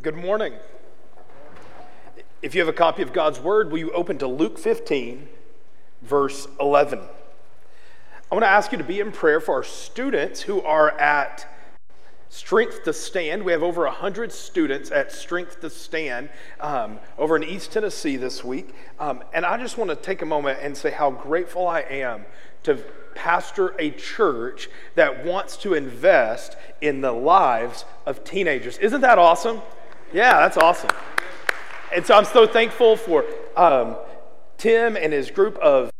Good morning. If you have a copy of God's Word, will you open to Luke 15, verse 11? I want to ask you to be in prayer for our students who are at Strength to Stand. We have over 100 students at Strength to Stand um, over in East Tennessee this week. Um, and I just want to take a moment and say how grateful I am to pastor a church that wants to invest in the lives of teenagers. Isn't that awesome? Yeah, that's awesome. And so I'm so thankful for um, Tim and his group of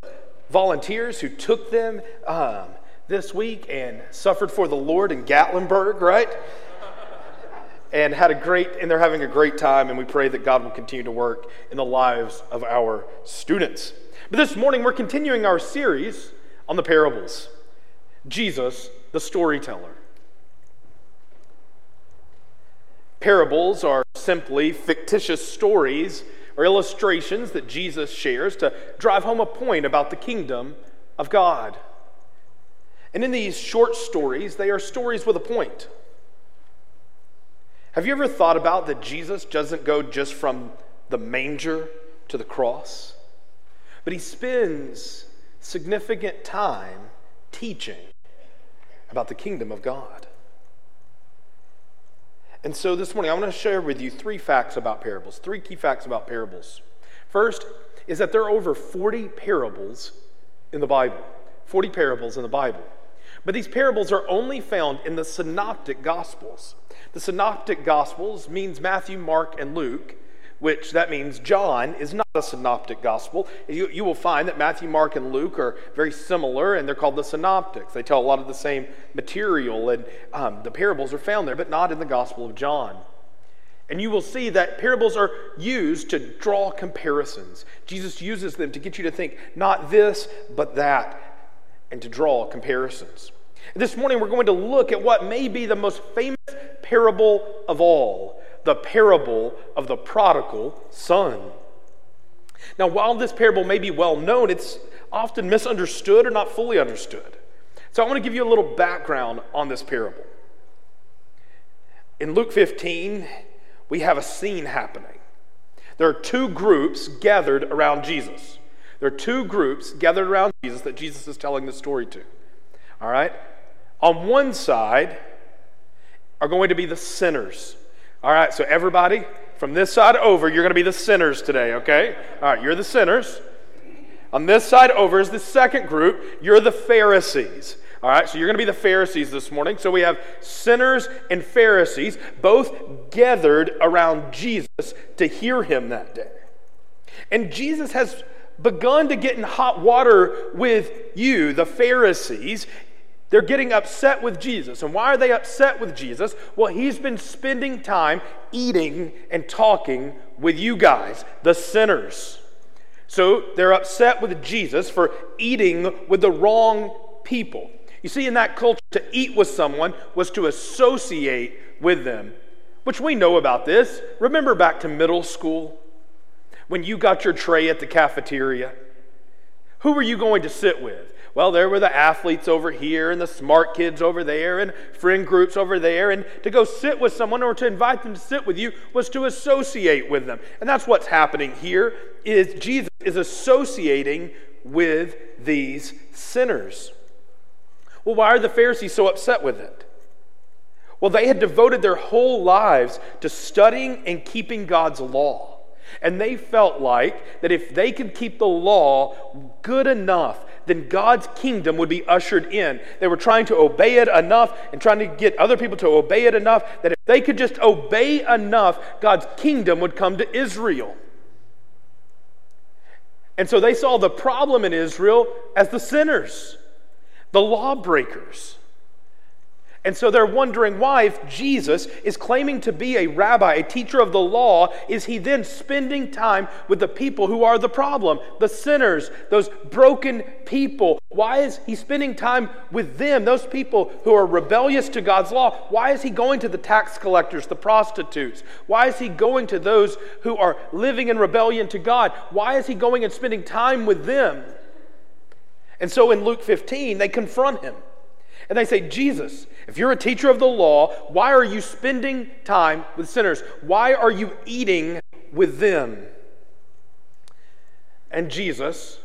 volunteers who took them um, this week and suffered for the Lord in Gatlinburg, right? and had a great, and they're having a great time, and we pray that God will continue to work in the lives of our students. But this morning, we're continuing our series on the parables Jesus, the storyteller. Parables are simply fictitious stories or illustrations that Jesus shares to drive home a point about the kingdom of God. And in these short stories, they are stories with a point. Have you ever thought about that Jesus doesn't go just from the manger to the cross, but he spends significant time teaching about the kingdom of God? And so this morning, I want to share with you three facts about parables, three key facts about parables. First is that there are over 40 parables in the Bible, 40 parables in the Bible. But these parables are only found in the synoptic gospels. The synoptic gospels means Matthew, Mark, and Luke, which that means John is not a synoptic gospel. You, you will find that Matthew, Mark, and Luke are very similar, and they're called the synoptics. They tell a lot of the same material, and um, the parables are found there, but not in the Gospel of John. And you will see that parables are used to draw comparisons. Jesus uses them to get you to think not this, but that, and to draw comparisons. This morning, we're going to look at what may be the most famous parable of all the parable of the prodigal son. Now, while this parable may be well known, it's often misunderstood or not fully understood. So, I want to give you a little background on this parable. In Luke 15, we have a scene happening. There are two groups gathered around Jesus. There are two groups gathered around Jesus that Jesus is telling the story to. All right? On one side are going to be the sinners. All right, so everybody from this side over, you're going to be the sinners today, okay? All right, you're the sinners. On this side over is the second group. You're the Pharisees. All right, so you're going to be the Pharisees this morning. So we have sinners and Pharisees both gathered around Jesus to hear him that day. And Jesus has begun to get in hot water with you, the Pharisees, they're getting upset with Jesus. And why are they upset with Jesus? Well, he's been spending time eating and talking with you guys, the sinners. So they're upset with Jesus for eating with the wrong people. You see, in that culture, to eat with someone was to associate with them, which we know about this. Remember back to middle school when you got your tray at the cafeteria? Who were you going to sit with? Well, there were the athletes over here and the smart kids over there and friend groups over there. And to go sit with someone or to invite them to sit with you was to associate with them. And that's what's happening here is Jesus is associating with these sinners. Well, why are the Pharisees so upset with it? Well, they had devoted their whole lives to studying and keeping God's law. And they felt like that if they could keep the law good enough, then God's kingdom would be ushered in. They were trying to obey it enough and trying to get other people to obey it enough that if they could just obey enough, God's kingdom would come to Israel. And so they saw the problem in Israel as the sinners, the lawbreakers. And so they're wondering why, if Jesus is claiming to be a rabbi, a teacher of the law, is he then spending time with the people who are the problem, the sinners, those broken people? Why is he spending time with them, those people who are rebellious to God's law? Why is he going to the tax collectors, the prostitutes? Why is he going to those who are living in rebellion to God? Why is he going and spending time with them? And so in Luke 15, they confront him. And they say, Jesus, if you're a teacher of the law, why are you spending time with sinners? Why are you eating with them? And Jesus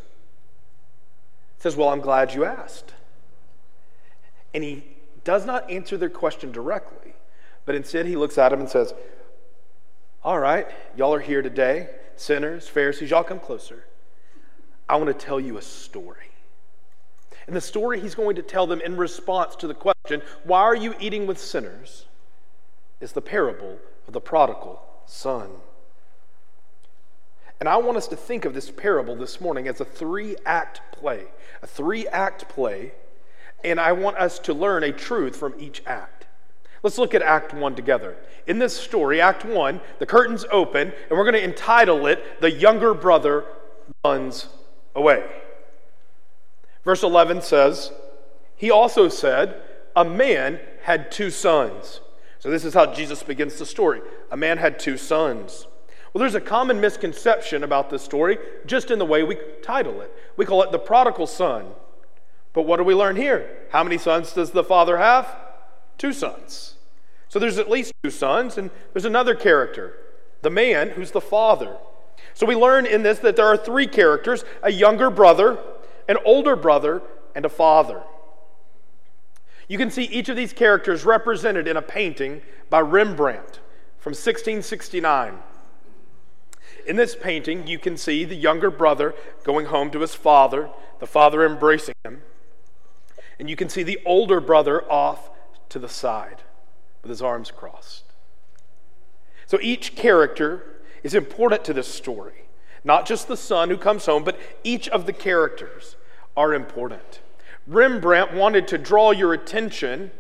says, Well, I'm glad you asked. And he does not answer their question directly, but instead he looks at them and says, All right, y'all are here today, sinners, Pharisees, y'all come closer. I want to tell you a story. And the story he's going to tell them in response to the question, Why are you eating with sinners? is the parable of the prodigal son. And I want us to think of this parable this morning as a three act play, a three act play, and I want us to learn a truth from each act. Let's look at Act 1 together. In this story, Act 1, the curtain's open, and we're going to entitle it The Younger Brother Runs Away. Verse 11 says, He also said, A man had two sons. So this is how Jesus begins the story. A man had two sons. Well, there's a common misconception about this story just in the way we title it. We call it the prodigal son. But what do we learn here? How many sons does the father have? Two sons. So there's at least two sons, and there's another character, the man who's the father. So we learn in this that there are three characters a younger brother, an older brother, and a father. You can see each of these characters represented in a painting by Rembrandt from 1669. In this painting, you can see the younger brother going home to his father, the father embracing him. And you can see the older brother off to the side with his arms crossed. So each character is important to this story. Not just the son who comes home, but each of the characters are important. Rembrandt wanted to draw your attention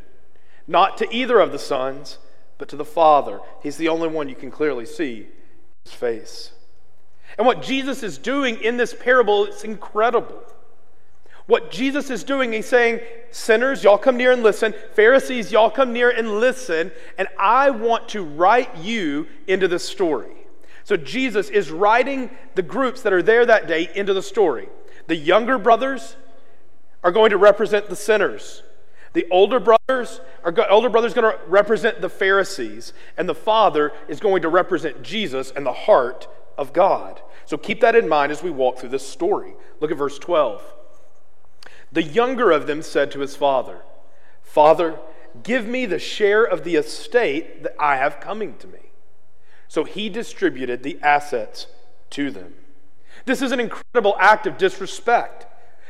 not to either of the sons, but to the father. He's the only one you can clearly see his face. And what Jesus is doing in this parable is incredible. What Jesus is doing, he's saying, Sinners, y'all come near and listen. Pharisees, y'all come near and listen. And I want to write you into the story. So Jesus is writing the groups that are there that day into the story. The younger brothers are going to represent the sinners. The older brothers are older brothers going to represent the Pharisees, and the father is going to represent Jesus and the heart of God. So keep that in mind as we walk through this story. Look at verse 12. The younger of them said to his father, Father, give me the share of the estate that I have coming to me. So he distributed the assets to them. This is an incredible act of disrespect.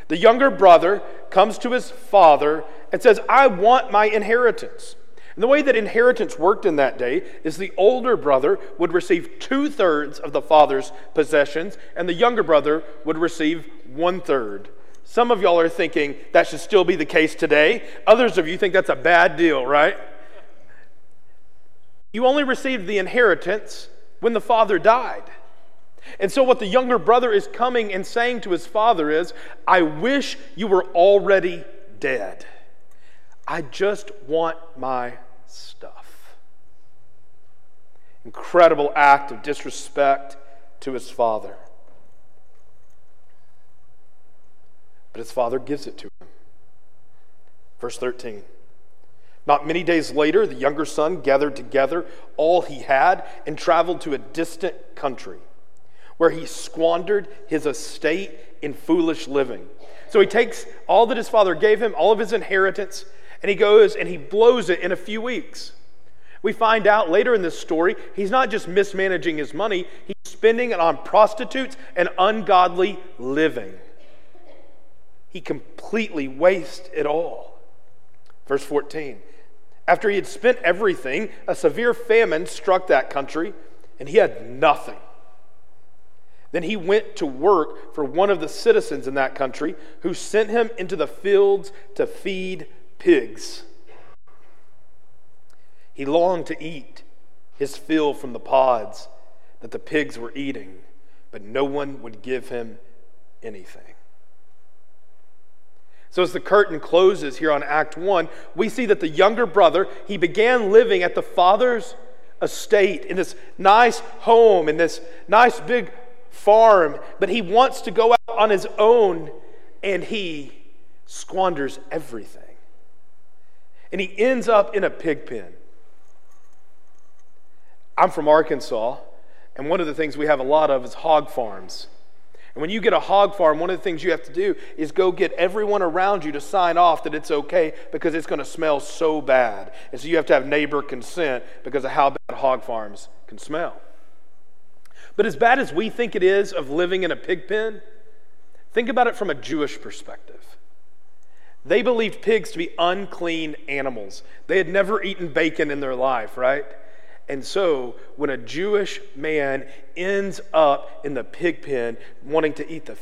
The younger brother comes to his father and says, I want my inheritance. And the way that inheritance worked in that day is the older brother would receive two thirds of the father's possessions, and the younger brother would receive one third. Some of y'all are thinking that should still be the case today. Others of you think that's a bad deal, right? You only received the inheritance when the father died. And so, what the younger brother is coming and saying to his father is, I wish you were already dead. I just want my stuff. Incredible act of disrespect to his father. But his father gives it to him. Verse 13. Not many days later, the younger son gathered together all he had and traveled to a distant country where he squandered his estate in foolish living. So he takes all that his father gave him, all of his inheritance, and he goes and he blows it in a few weeks. We find out later in this story, he's not just mismanaging his money, he's spending it on prostitutes and ungodly living. He completely wastes it all. Verse 14 after he had spent everything, a severe famine struck that country, and he had nothing. Then he went to work for one of the citizens in that country, who sent him into the fields to feed pigs. He longed to eat his fill from the pods that the pigs were eating, but no one would give him anything. So as the curtain closes here on Act 1, we see that the younger brother, he began living at the father's estate in this nice home, in this nice big farm, but he wants to go out on his own and he squanders everything. and he ends up in a pig pen. I'm from Arkansas, and one of the things we have a lot of is hog farms. And when you get a hog farm, one of the things you have to do is go get everyone around you to sign off that it's okay because it's going to smell so bad. And so you have to have neighbor consent because of how bad hog farms can smell. But as bad as we think it is of living in a pig pen, think about it from a Jewish perspective. They believed pigs to be unclean animals. They had never eaten bacon in their life, right? And so, when a Jewish man ends up in the pig pen wanting to eat the,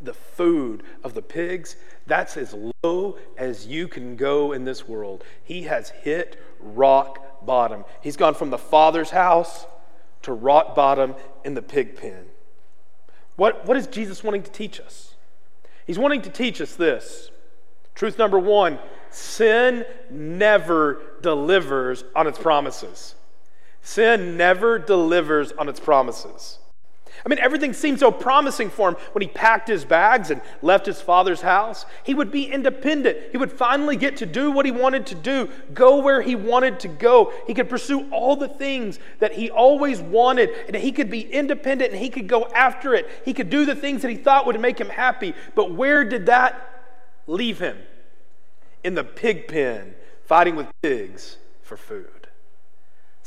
the food of the pigs, that's as low as you can go in this world. He has hit rock bottom. He's gone from the Father's house to rock bottom in the pig pen. What, what is Jesus wanting to teach us? He's wanting to teach us this. Truth number one sin never delivers on its promises. Sin never delivers on its promises. I mean, everything seemed so promising for him when he packed his bags and left his father's house. He would be independent. He would finally get to do what he wanted to do, go where he wanted to go. He could pursue all the things that he always wanted, and he could be independent and he could go after it. He could do the things that he thought would make him happy. But where did that leave him? In the pig pen, fighting with pigs for food.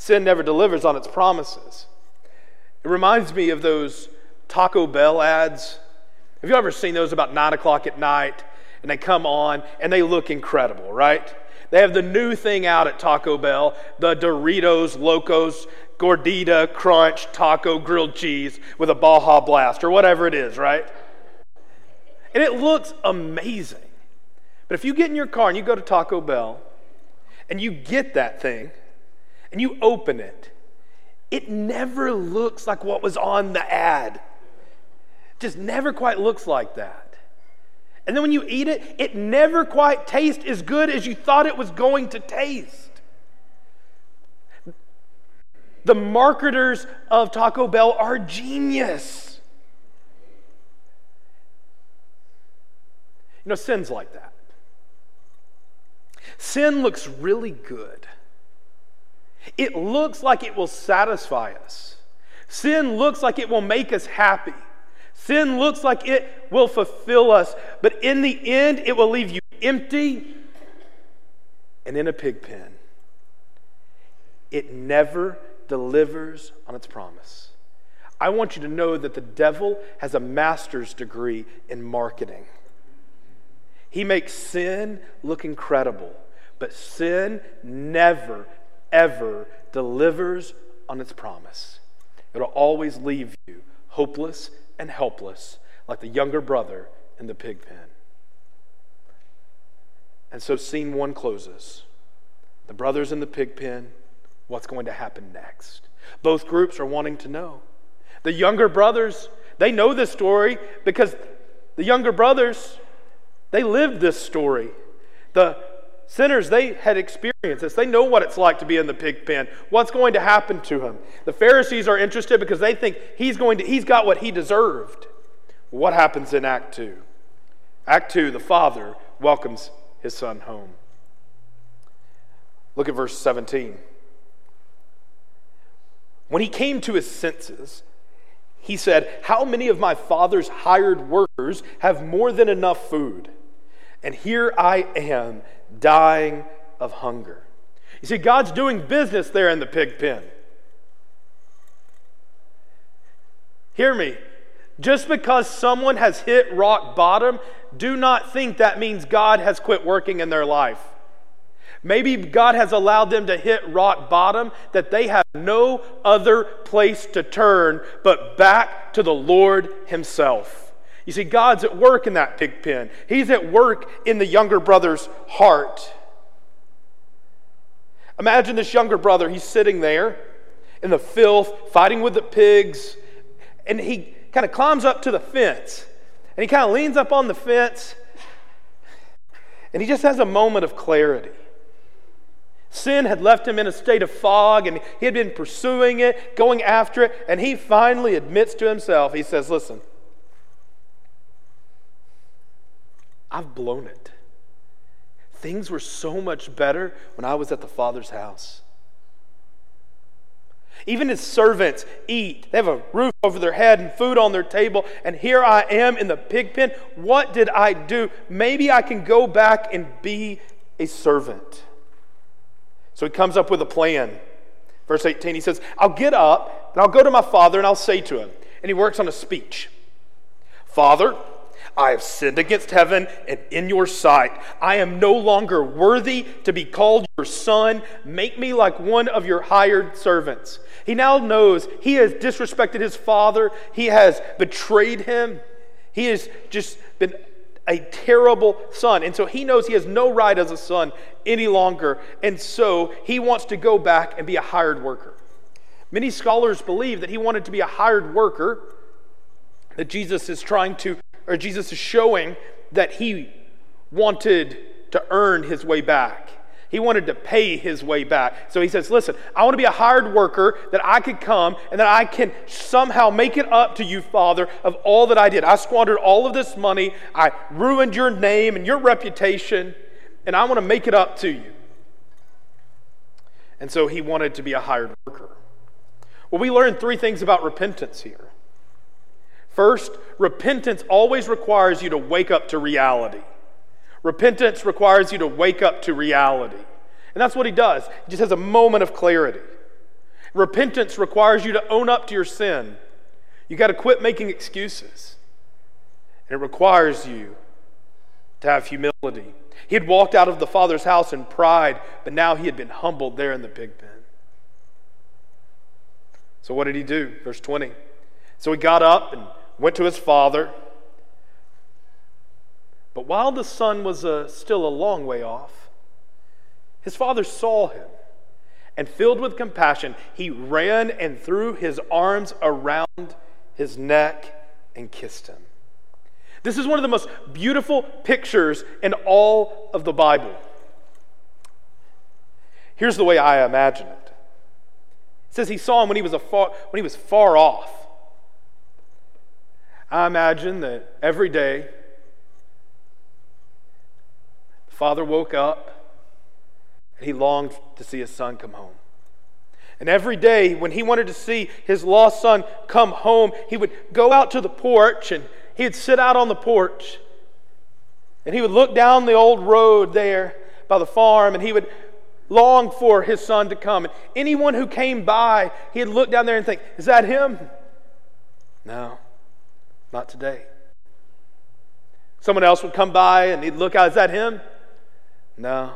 Sin never delivers on its promises. It reminds me of those Taco Bell ads. Have you ever seen those about 9 o'clock at night? And they come on and they look incredible, right? They have the new thing out at Taco Bell the Doritos Locos Gordita Crunch Taco Grilled Cheese with a Baja Blast or whatever it is, right? And it looks amazing. But if you get in your car and you go to Taco Bell and you get that thing, and you open it, it never looks like what was on the ad. Just never quite looks like that. And then when you eat it, it never quite tastes as good as you thought it was going to taste. The marketers of Taco Bell are genius. You know, sin's like that. Sin looks really good it looks like it will satisfy us. Sin looks like it will make us happy. Sin looks like it will fulfill us. But in the end, it will leave you empty and in a pig pen. It never delivers on its promise. I want you to know that the devil has a master's degree in marketing. He makes sin look incredible, but sin never ever delivers on its promise. It'll always leave you hopeless and helpless, like the younger brother in the pig pen. And so, scene one closes. The brothers in the pig pen, what's going to happen next? Both groups are wanting to know. The younger brothers, they know this story because the younger brothers, they lived this story. The Sinners, they had experienced this. They know what it's like to be in the pig pen. What's going to happen to him? The Pharisees are interested because they think he's going to he's got what he deserved. What happens in Act 2? Act 2, the father welcomes his son home. Look at verse 17. When he came to his senses, he said, How many of my father's hired workers have more than enough food? And here I am dying of hunger. You see, God's doing business there in the pig pen. Hear me. Just because someone has hit rock bottom, do not think that means God has quit working in their life. Maybe God has allowed them to hit rock bottom that they have no other place to turn but back to the Lord Himself. You see, God's at work in that pig pen. He's at work in the younger brother's heart. Imagine this younger brother, he's sitting there in the filth, fighting with the pigs, and he kind of climbs up to the fence. And he kind of leans up on the fence, and he just has a moment of clarity. Sin had left him in a state of fog, and he had been pursuing it, going after it, and he finally admits to himself, he says, Listen, I've blown it. things were so much better when I was at the Father's house. Even his servants eat. They have a roof over their head and food on their table. And here I am in the pig pen. What did I do? Maybe I can go back and be a servant. So he comes up with a plan. Verse 18, he says, I'll get up and I'll go to my father and I'll say to him. And he works on a speech Father, I have sinned against heaven and in your sight. I am no longer worthy to be called your son. Make me like one of your hired servants. He now knows he has disrespected his father, he has betrayed him, he has just been a terrible son. And so he knows he has no right as a son any longer. And so he wants to go back and be a hired worker. Many scholars believe that he wanted to be a hired worker, that Jesus is trying to or Jesus is showing that he wanted to earn his way back. He wanted to pay his way back. So he says, Listen, I want to be a hired worker that I could come and that I can somehow make it up to you, Father, of all that I did. I squandered all of this money. I ruined your name and your reputation, and I want to make it up to you. And so he wanted to be a hired worker. Well, we learned three things about repentance here. First, repentance always requires you to wake up to reality. Repentance requires you to wake up to reality. And that's what he does. He just has a moment of clarity. Repentance requires you to own up to your sin. You got to quit making excuses. And it requires you to have humility. He had walked out of the Father's house in pride, but now he had been humbled there in the pig pen. So, what did he do? Verse 20. So he got up and went to his father. But while the son was uh, still a long way off, his father saw him, and filled with compassion, he ran and threw his arms around his neck and kissed him. This is one of the most beautiful pictures in all of the Bible. Here's the way I imagine it. It says he saw him when he was, far, when he was far off. I imagine that every day, the father woke up and he longed to see his son come home. And every day, when he wanted to see his lost son come home, he would go out to the porch and he'd sit out on the porch and he would look down the old road there by the farm and he would long for his son to come. And anyone who came by, he'd look down there and think, Is that him? No. Not today. Someone else would come by and he'd look out, is that him? No.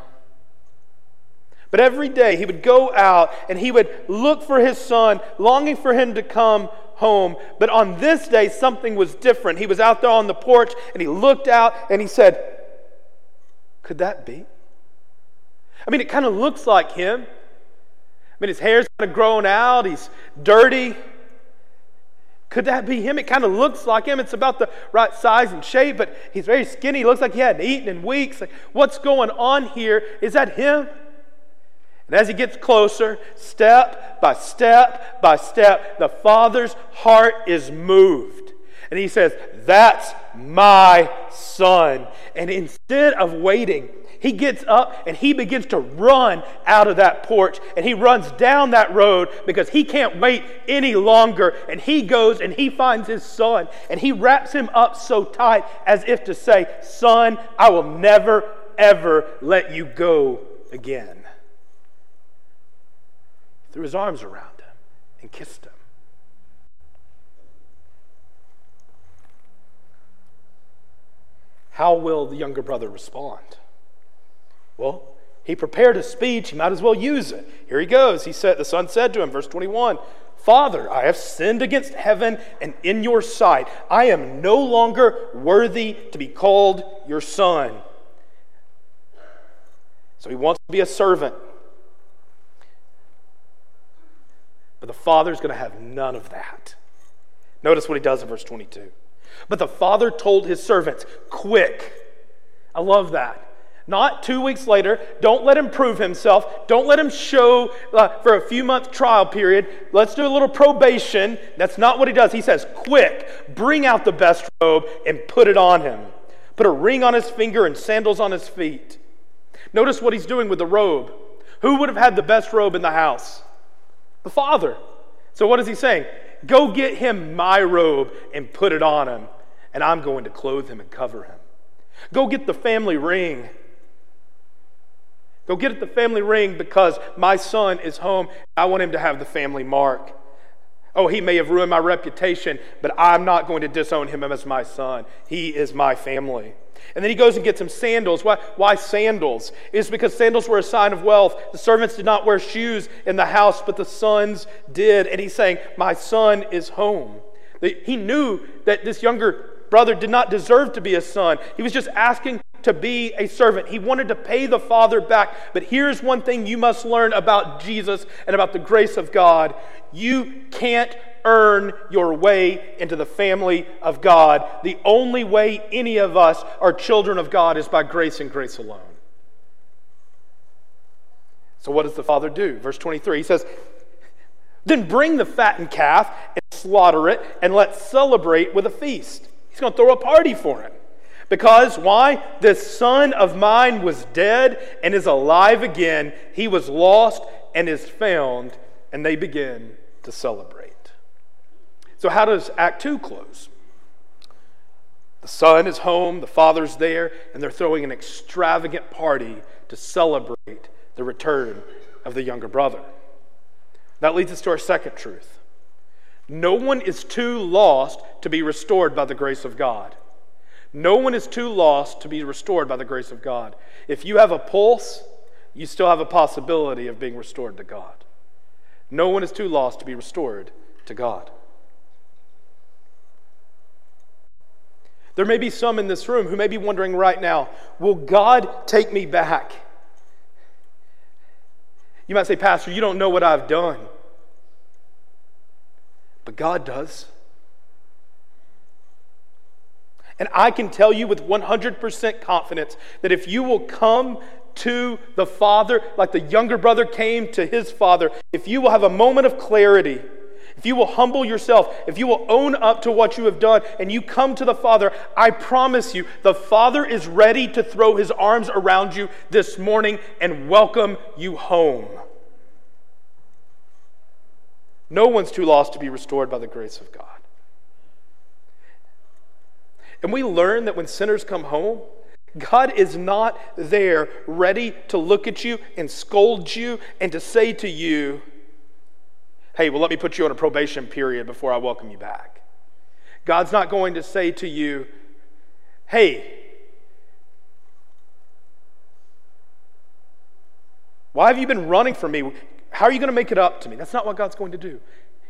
But every day he would go out and he would look for his son, longing for him to come home. But on this day, something was different. He was out there on the porch and he looked out and he said, Could that be? I mean, it kind of looks like him. I mean, his hair's kind of grown out, he's dirty. Could that be him? It kind of looks like him. It's about the right size and shape, but he's very skinny. He looks like he hadn't eaten in weeks. Like, what's going on here? Is that him? And as he gets closer, step by step by step, the father's heart is moved. And he says, That's my son. And instead of waiting, he gets up and he begins to run out of that porch and he runs down that road because he can't wait any longer. And he goes and he finds his son and he wraps him up so tight as if to say, Son, I will never, ever let you go again. Threw his arms around him and kissed him. How will the younger brother respond? Well, he prepared a speech, he might as well use it. Here he goes. He said, the son said to him, verse 21, Father, I have sinned against heaven and in your sight. I am no longer worthy to be called your son. So he wants to be a servant. But the father is going to have none of that. Notice what he does in verse 22. But the father told his servants, Quick. I love that. Not two weeks later. Don't let him prove himself. Don't let him show uh, for a few month trial period. Let's do a little probation. That's not what he does. He says, Quick, bring out the best robe and put it on him. Put a ring on his finger and sandals on his feet. Notice what he's doing with the robe. Who would have had the best robe in the house? The father. So what is he saying? Go get him my robe and put it on him, and I'm going to clothe him and cover him. Go get the family ring. Go get the family ring because my son is home. I want him to have the family mark. Oh, he may have ruined my reputation, but I'm not going to disown him as my son. He is my family. And then he goes and gets him sandals. Why, why sandals? It's because sandals were a sign of wealth. The servants did not wear shoes in the house, but the sons did. And he's saying, My son is home. He knew that this younger brother did not deserve to be a son. He was just asking to be a servant. He wanted to pay the father back. But here's one thing you must learn about Jesus and about the grace of God you can't earn your way into the family of God. The only way any of us are children of God is by grace and grace alone. So, what does the father do? Verse 23 he says, Then bring the fattened calf and slaughter it, and let's celebrate with a feast. He's going to throw a party for him. Because why? This son of mine was dead and is alive again. He was lost and is found, and they begin to celebrate. So, how does Act 2 close? The son is home, the father's there, and they're throwing an extravagant party to celebrate the return of the younger brother. That leads us to our second truth. No one is too lost to be restored by the grace of God. No one is too lost to be restored by the grace of God. If you have a pulse, you still have a possibility of being restored to God. No one is too lost to be restored to God. There may be some in this room who may be wondering right now will God take me back? You might say, Pastor, you don't know what I've done. But God does. And I can tell you with 100% confidence that if you will come to the Father like the younger brother came to his father, if you will have a moment of clarity, if you will humble yourself, if you will own up to what you have done, and you come to the Father, I promise you, the Father is ready to throw his arms around you this morning and welcome you home. No one's too lost to be restored by the grace of God. And we learn that when sinners come home, God is not there ready to look at you and scold you and to say to you, hey, well, let me put you on a probation period before I welcome you back. God's not going to say to you, hey, why have you been running from me? How are you going to make it up to me? That's not what God's going to do.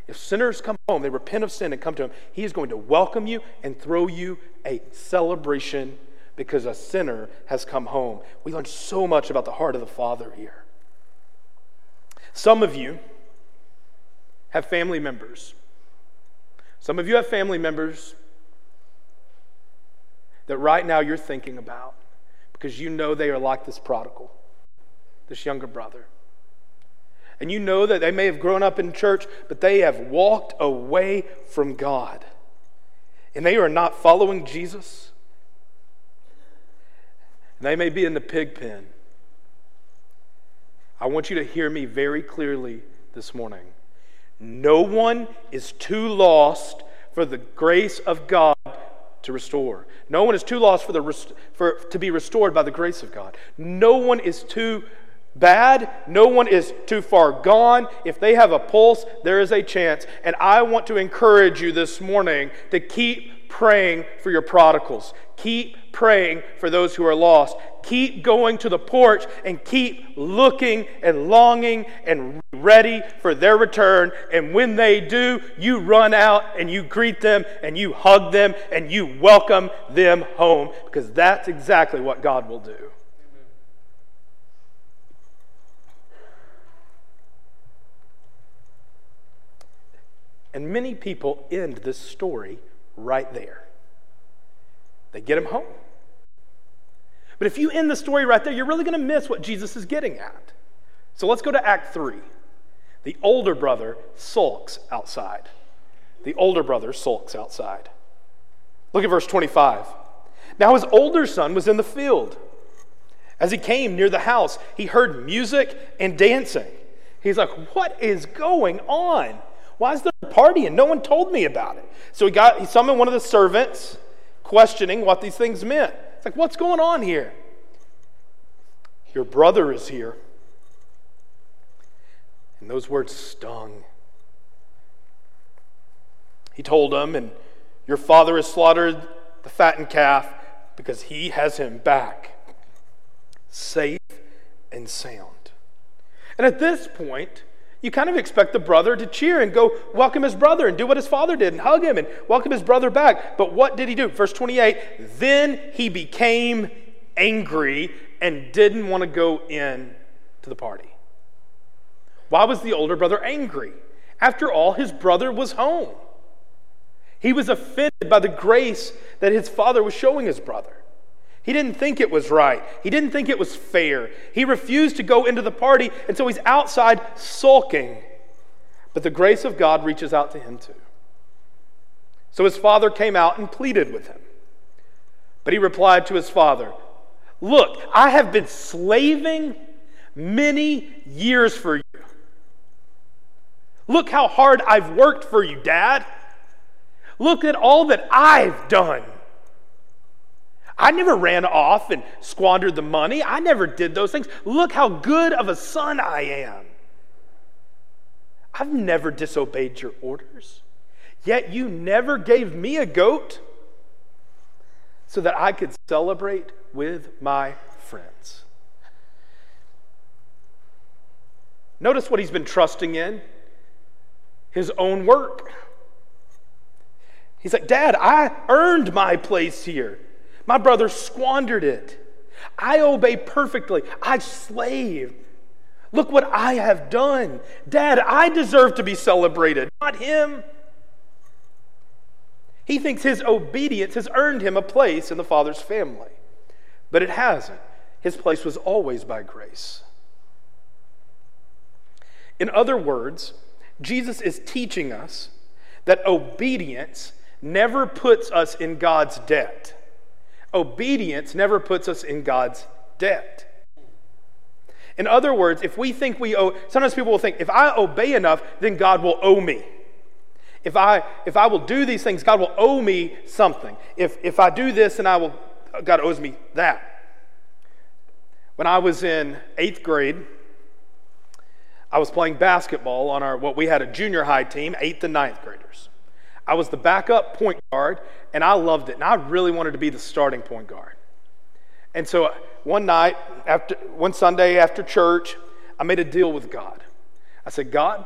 If sinners come home, they repent of sin and come to Him, He is going to welcome you and throw you a celebration because a sinner has come home. We learn so much about the heart of the Father here. Some of you, have family members. Some of you have family members that right now you're thinking about because you know they are like this prodigal, this younger brother. And you know that they may have grown up in church, but they have walked away from God. And they are not following Jesus. And they may be in the pig pen. I want you to hear me very clearly this morning. No one is too lost for the grace of God to restore. No one is too lost for, the, for, to be restored by the grace of God. No one is too bad. No one is too far gone. If they have a pulse, there is a chance. And I want to encourage you this morning to keep praying for your prodigals. Keep praying for those who are lost. Keep going to the porch and keep looking and longing and ready for their return. And when they do, you run out and you greet them and you hug them and you welcome them home because that's exactly what God will do. And many people end this story right there. They get him home. But if you end the story right there, you're really going to miss what Jesus is getting at. So let's go to Act 3. The older brother sulks outside. The older brother sulks outside. Look at verse 25. Now his older son was in the field. As he came near the house, he heard music and dancing. He's like, What is going on? Why is there a party and no one told me about it? So he got he summoned one of the servants, questioning what these things meant. It's like, what's going on here? Your brother is here. And those words stung. He told him, and your father has slaughtered the fattened calf because he has him back, safe and sound. And at this point, you kind of expect the brother to cheer and go welcome his brother and do what his father did and hug him and welcome his brother back. But what did he do? Verse 28 Then he became angry and didn't want to go in to the party. Why was the older brother angry? After all, his brother was home. He was offended by the grace that his father was showing his brother. He didn't think it was right. He didn't think it was fair. He refused to go into the party, and so he's outside sulking. But the grace of God reaches out to him too. So his father came out and pleaded with him. But he replied to his father, Look, I have been slaving many years for you. Look how hard I've worked for you, Dad. Look at all that I've done. I never ran off and squandered the money. I never did those things. Look how good of a son I am. I've never disobeyed your orders. Yet you never gave me a goat so that I could celebrate with my friends. Notice what he's been trusting in his own work. He's like, Dad, I earned my place here. My brother squandered it. I obey perfectly. I slaved. Look what I have done. Dad, I deserve to be celebrated, not him. He thinks his obedience has earned him a place in the Father's family, but it hasn't. His place was always by grace. In other words, Jesus is teaching us that obedience never puts us in God's debt. Obedience never puts us in God's debt. In other words, if we think we owe, sometimes people will think, if I obey enough, then God will owe me. If I, if I will do these things, God will owe me something. If, if I do this, then I will, God owes me that. When I was in eighth grade, I was playing basketball on our, what we had a junior high team, eighth and ninth graders. I was the backup point guard, and I loved it. And I really wanted to be the starting point guard. And so one night, after one Sunday after church, I made a deal with God. I said, God,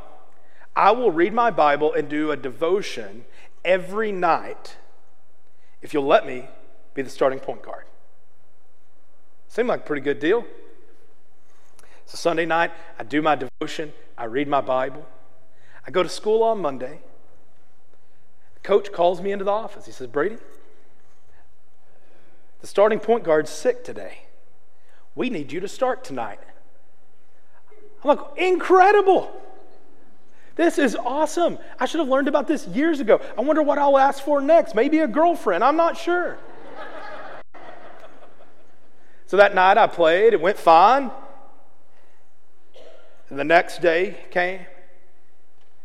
I will read my Bible and do a devotion every night if you'll let me be the starting point guard. Seemed like a pretty good deal. So Sunday night, I do my devotion, I read my Bible. I go to school on Monday. Coach calls me into the office. He says, Brady, the starting point guard's sick today. We need you to start tonight. I'm like, incredible. This is awesome. I should have learned about this years ago. I wonder what I'll ask for next. Maybe a girlfriend. I'm not sure. so that night I played. It went fine. And the next day came,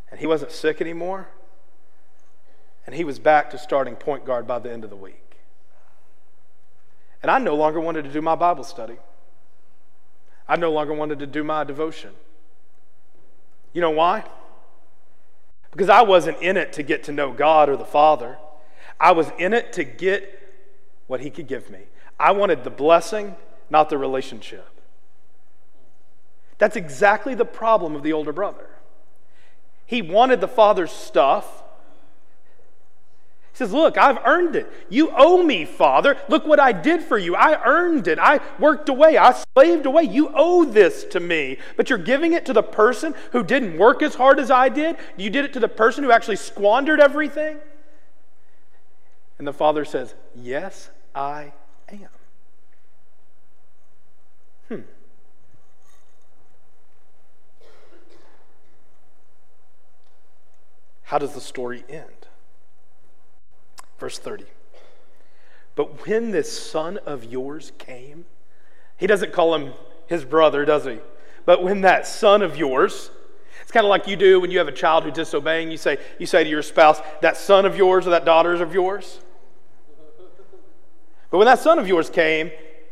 and he wasn't sick anymore and he was back to starting point guard by the end of the week. And I no longer wanted to do my Bible study. I no longer wanted to do my devotion. You know why? Because I wasn't in it to get to know God or the Father. I was in it to get what He could give me. I wanted the blessing, not the relationship. That's exactly the problem of the older brother. He wanted the Father's stuff, he says, Look, I've earned it. You owe me, Father. Look what I did for you. I earned it. I worked away. I slaved away. You owe this to me. But you're giving it to the person who didn't work as hard as I did? You did it to the person who actually squandered everything? And the Father says, Yes, I am. Hmm. How does the story end? Verse 30. But when this son of yours came, He doesn't call him his brother, does he? But when that son of yours, it's kind of like you do when you have a child who's disobeying. You say, you say to your spouse, that son of yours or that daughter of yours. But when that son of yours came,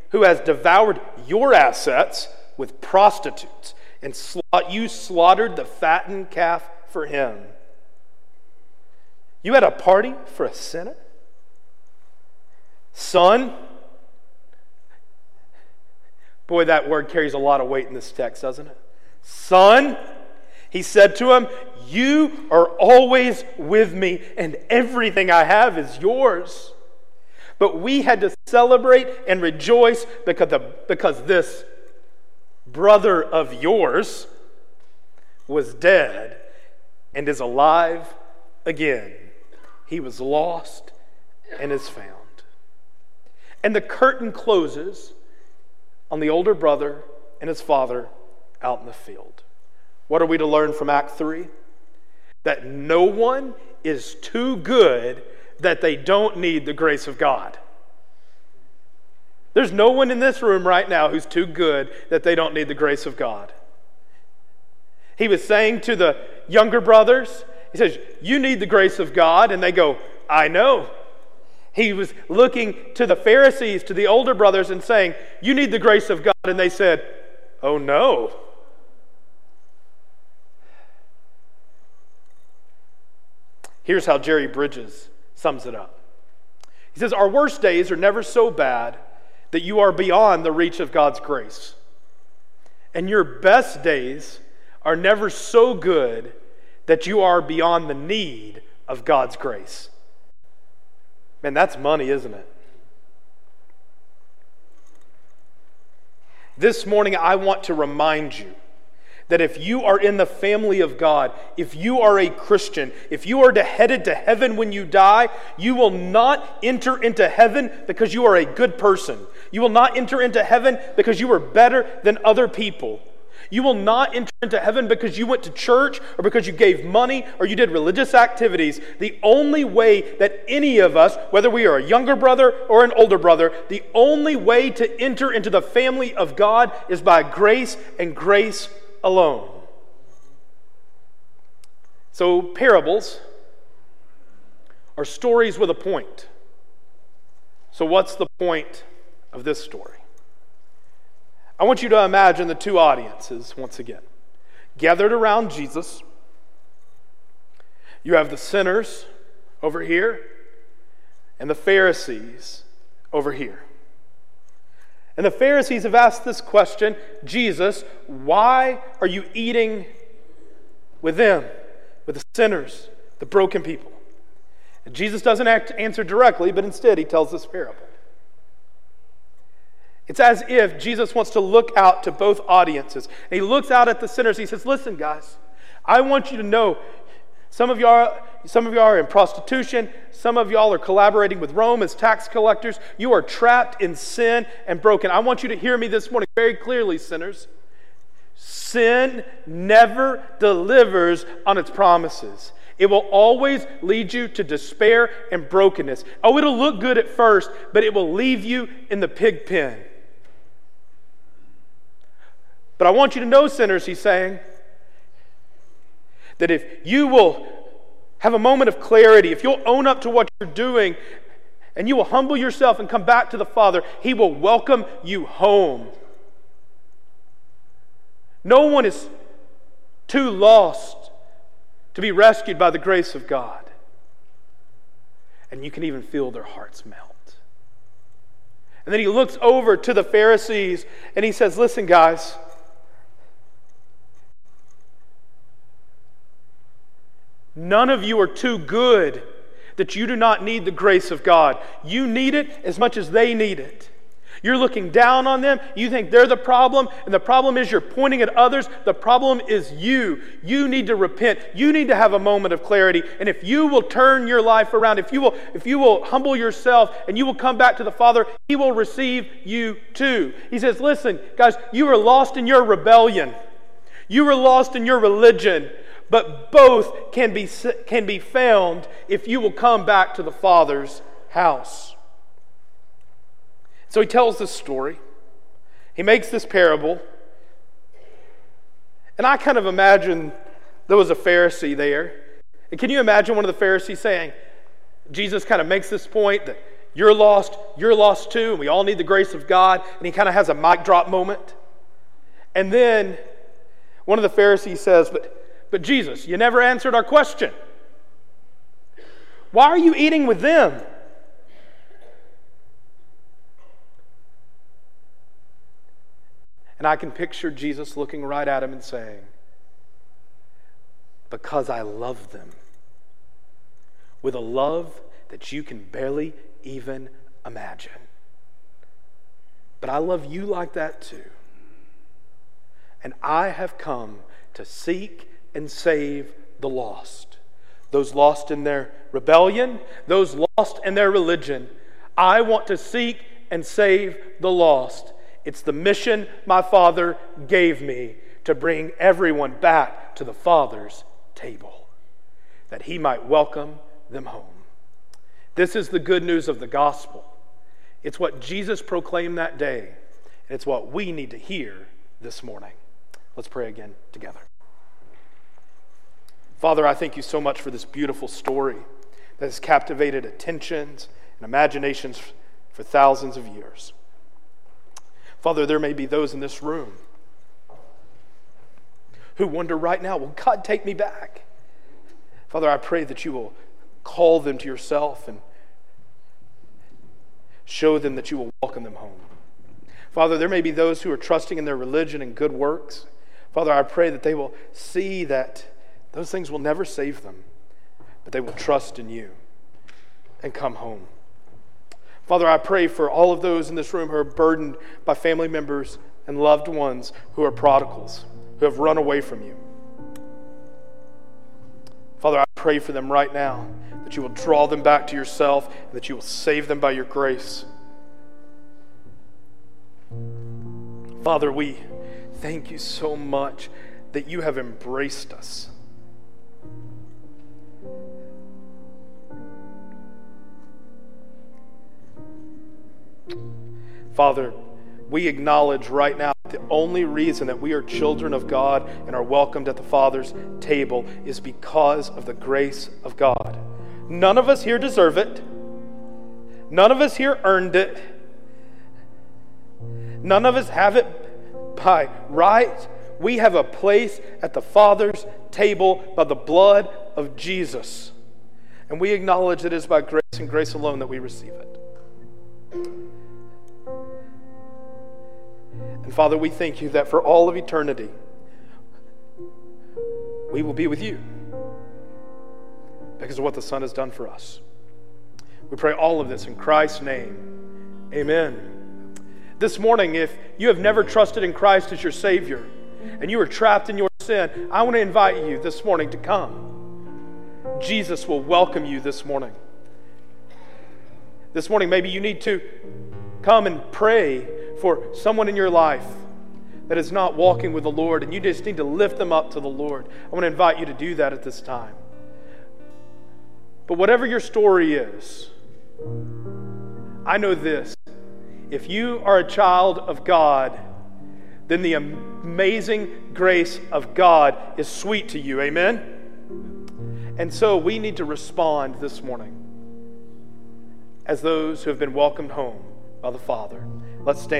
who has devoured your assets with prostitutes, and you slaughtered the fattened calf for him. You had a party for a sinner? Son? Boy, that word carries a lot of weight in this text, doesn't it? Son? He said to him, You are always with me, and everything I have is yours. But we had to celebrate and rejoice because, the, because this brother of yours was dead and is alive again. He was lost and is found. And the curtain closes on the older brother and his father out in the field. What are we to learn from Act 3? That no one is too good that they don't need the grace of God. There's no one in this room right now who's too good that they don't need the grace of God. He was saying to the younger brothers, He says, You need the grace of God. And they go, I know. He was looking to the Pharisees, to the older brothers, and saying, You need the grace of God. And they said, Oh no. Here's how Jerry Bridges sums it up. He says, Our worst days are never so bad that you are beyond the reach of God's grace. And your best days are never so good that you are beyond the need of God's grace. Man, that's money, isn't it? This morning, I want to remind you that if you are in the family of God, if you are a Christian, if you are headed to heaven when you die, you will not enter into heaven because you are a good person. You will not enter into heaven because you are better than other people. You will not enter into heaven because you went to church or because you gave money or you did religious activities. The only way that any of us, whether we are a younger brother or an older brother, the only way to enter into the family of God is by grace and grace alone. So, parables are stories with a point. So, what's the point of this story? I want you to imagine the two audiences once again. Gathered around Jesus, you have the sinners over here and the Pharisees over here. And the Pharisees have asked this question Jesus, why are you eating with them, with the sinners, the broken people? And Jesus doesn't act, answer directly, but instead he tells this parable. It's as if Jesus wants to look out to both audiences. And he looks out at the sinners. He says, Listen, guys, I want you to know some of y'all, some of y'all are in prostitution. Some of y'all are collaborating with Rome as tax collectors. You are trapped in sin and broken. I want you to hear me this morning very clearly, sinners. Sin never delivers on its promises. It will always lead you to despair and brokenness. Oh, it'll look good at first, but it will leave you in the pig pen. But I want you to know, sinners, he's saying, that if you will have a moment of clarity, if you'll own up to what you're doing, and you will humble yourself and come back to the Father, He will welcome you home. No one is too lost to be rescued by the grace of God. And you can even feel their hearts melt. And then he looks over to the Pharisees and he says, Listen, guys, None of you are too good that you do not need the grace of God. You need it as much as they need it. You're looking down on them. You think they're the problem, and the problem is you're pointing at others. The problem is you. You need to repent. You need to have a moment of clarity. And if you will turn your life around, if you will, if you will humble yourself and you will come back to the Father, He will receive you too. He says, Listen, guys, you were lost in your rebellion. You were lost in your religion but both can be, can be found if you will come back to the Father's house. So he tells this story. He makes this parable. And I kind of imagine there was a Pharisee there. And can you imagine one of the Pharisees saying, Jesus kind of makes this point that you're lost, you're lost too, and we all need the grace of God. And he kind of has a mic drop moment. And then one of the Pharisees says, But, but Jesus, you never answered our question. Why are you eating with them? And I can picture Jesus looking right at him and saying, Because I love them with a love that you can barely even imagine. But I love you like that too. And I have come to seek and save the lost. Those lost in their rebellion, those lost in their religion. I want to seek and save the lost. It's the mission my Father gave me to bring everyone back to the Father's table, that He might welcome them home. This is the good news of the gospel. It's what Jesus proclaimed that day, and it's what we need to hear this morning. Let's pray again together. Father, I thank you so much for this beautiful story that has captivated attentions and imaginations for thousands of years. Father, there may be those in this room who wonder right now, will God take me back? Father, I pray that you will call them to yourself and show them that you will welcome them home. Father, there may be those who are trusting in their religion and good works. Father, I pray that they will see that those things will never save them, but they will trust in you and come home. Father, I pray for all of those in this room who are burdened by family members and loved ones who are prodigals, who have run away from you. Father, I pray for them right now that you will draw them back to yourself and that you will save them by your grace. Father, we thank you so much that you have embraced us. Father, we acknowledge right now the only reason that we are children of God and are welcomed at the Father's table is because of the grace of God. None of us here deserve it. None of us here earned it. None of us have it by right, we have a place at the Father's table by the blood of Jesus. And we acknowledge that it is by grace and grace alone that we receive it. And Father, we thank you that for all of eternity, we will be with you because of what the Son has done for us. We pray all of this in Christ's name. Amen. This morning, if you have never trusted in Christ as your Savior and you are trapped in your sin, I want to invite you this morning to come. Jesus will welcome you this morning. This morning, maybe you need to come and pray for someone in your life that is not walking with the Lord, and you just need to lift them up to the Lord. I want to invite you to do that at this time. But whatever your story is, I know this if you are a child of God, then the amazing grace of God is sweet to you. Amen? And so we need to respond this morning as those who have been welcomed home by the Father. Let's stand.